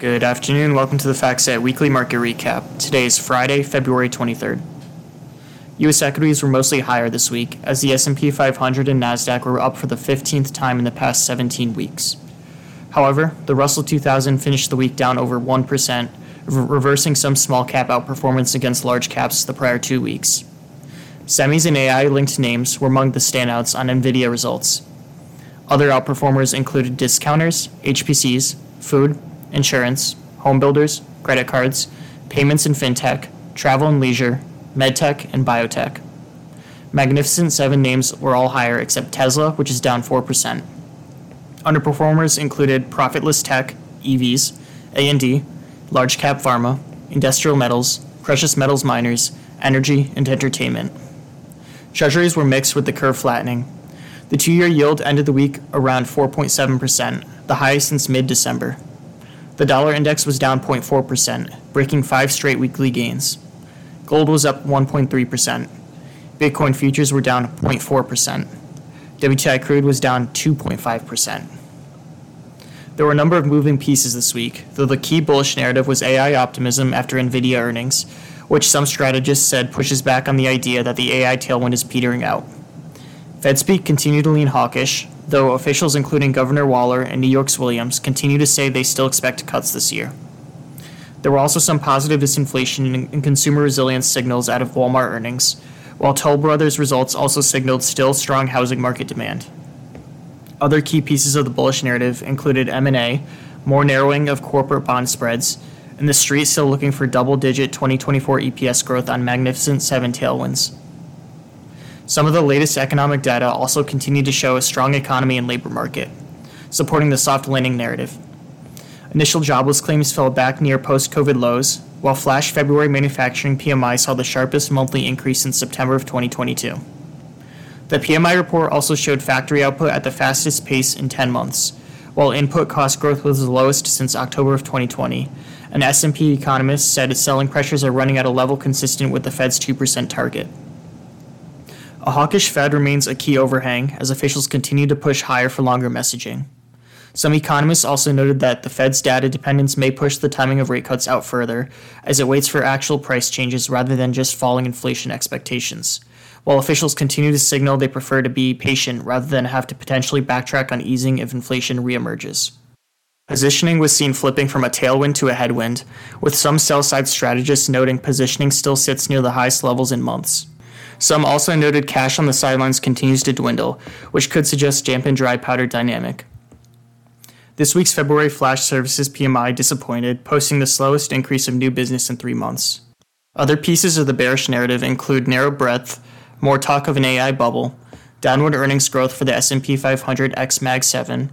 Good afternoon. Welcome to the FactSet Weekly Market Recap. Today is Friday, February 23rd. U.S. equities were mostly higher this week, as the S&P 500 and Nasdaq were up for the 15th time in the past 17 weeks. However, the Russell 2000 finished the week down over 1%, reversing some small cap outperformance against large caps the prior two weeks. Semis and AI-linked names were among the standouts on Nvidia results. Other outperformers included discounters, HPCs, food, insurance, home builders, credit cards, payments and fintech, travel and leisure, medtech, and biotech. Magnificent Seven names were all higher except Tesla, which is down 4%. Underperformers included profitless tech, EVs, A&D, large cap pharma, industrial metals, precious metals miners, energy, and entertainment. Treasuries were mixed with the curve flattening. The two year yield ended the week around 4.7%, the highest since mid December. The dollar index was down 0.4%, breaking five straight weekly gains. Gold was up 1.3%. Bitcoin futures were down 0.4%. WTI crude was down 2.5%. There were a number of moving pieces this week, though the key bullish narrative was AI optimism after Nvidia earnings, which some strategists said pushes back on the idea that the AI tailwind is petering out. FedSpeak continued to lean hawkish, though officials including Governor Waller and New York's Williams continue to say they still expect cuts this year. There were also some positive disinflation and consumer resilience signals out of Walmart earnings, while Toll Brothers results also signaled still strong housing market demand. Other key pieces of the bullish narrative included M&A, more narrowing of corporate bond spreads, and the street still looking for double-digit 2024 EPS growth on Magnificent 7 tailwinds. Some of the latest economic data also continue to show a strong economy and labor market, supporting the soft landing narrative. Initial jobless claims fell back near post COVID lows, while flash February manufacturing PMI saw the sharpest monthly increase since September of 2022. The PMI report also showed factory output at the fastest pace in 10 months, while input cost growth was the lowest since October of 2020. An S&P economist said selling pressures are running at a level consistent with the Fed's 2% target. A hawkish Fed remains a key overhang as officials continue to push higher for longer messaging. Some economists also noted that the Fed's data dependence may push the timing of rate cuts out further as it waits for actual price changes rather than just falling inflation expectations. While officials continue to signal they prefer to be patient rather than have to potentially backtrack on easing if inflation reemerges. Positioning was seen flipping from a tailwind to a headwind, with some sell side strategists noting positioning still sits near the highest levels in months. Some also noted cash on the sidelines continues to dwindle, which could suggest dampened dry powder dynamic. This week's February flash services PMI disappointed, posting the slowest increase of new business in three months. Other pieces of the bearish narrative include narrow breadth, more talk of an AI bubble, downward earnings growth for the S&P 500 X Mag 7,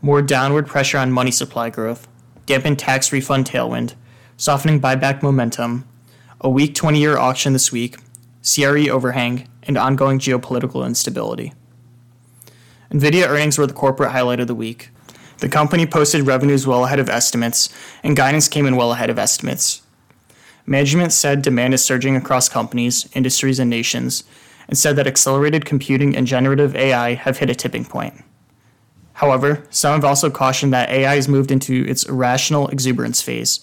more downward pressure on money supply growth, dampened tax refund tailwind, softening buyback momentum, a weak 20-year auction this week, CRE overhang, and ongoing geopolitical instability. NVIDIA earnings were the corporate highlight of the week. The company posted revenues well ahead of estimates, and guidance came in well ahead of estimates. Management said demand is surging across companies, industries, and nations, and said that accelerated computing and generative AI have hit a tipping point. However, some have also cautioned that AI has moved into its irrational exuberance phase,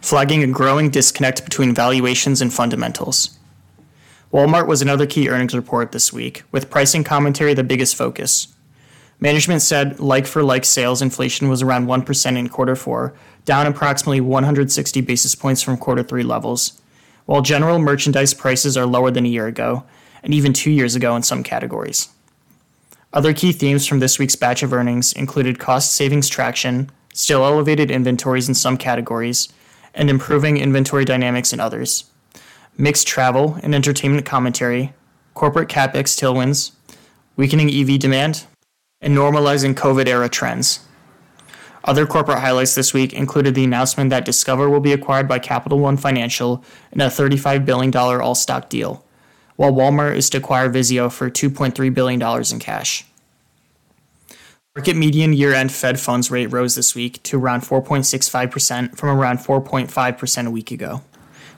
flagging a growing disconnect between valuations and fundamentals. Walmart was another key earnings report this week, with pricing commentary the biggest focus. Management said like for like sales inflation was around 1% in quarter four, down approximately 160 basis points from quarter three levels, while general merchandise prices are lower than a year ago, and even two years ago in some categories. Other key themes from this week's batch of earnings included cost savings traction, still elevated inventories in some categories, and improving inventory dynamics in others mixed travel and entertainment commentary, corporate capex tailwinds, weakening EV demand, and normalizing COVID era trends. Other corporate highlights this week included the announcement that Discover will be acquired by Capital One Financial in a $35 billion all stock deal, while Walmart is to acquire Vizio for $2.3 billion in cash. Market median year end Fed funds rate rose this week to around 4.65% from around 4.5% a week ago.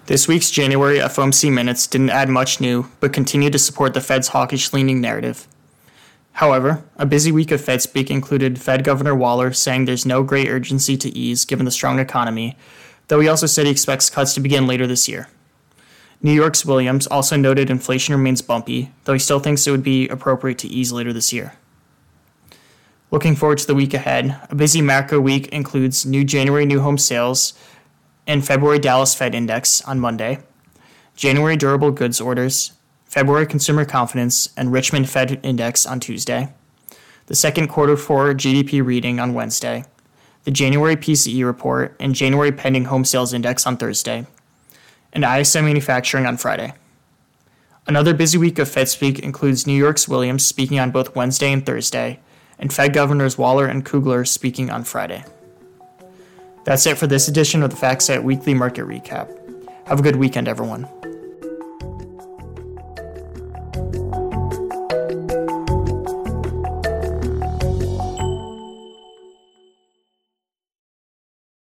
This week's January FOMC minutes didn't add much new, but continued to support the Fed's hawkish leaning narrative. However, a busy week of Fed speak included Fed Governor Waller saying there's no great urgency to ease given the strong economy, though he also said he expects cuts to begin later this year. New York's Williams also noted inflation remains bumpy, though he still thinks it would be appropriate to ease later this year. Looking forward to the week ahead, a busy macro week includes new January new home sales and February Dallas Fed Index on Monday, January durable goods orders, February consumer confidence, and Richmond Fed Index on Tuesday, the second quarter four GDP reading on Wednesday, the January PCE report, and January pending home sales index on Thursday, and ISM manufacturing on Friday. Another busy week of Fed speak includes New York's Williams speaking on both Wednesday and Thursday, and Fed Governors Waller and Kugler speaking on Friday. That's it for this edition of the FactSet Weekly Market Recap. Have a good weekend, everyone.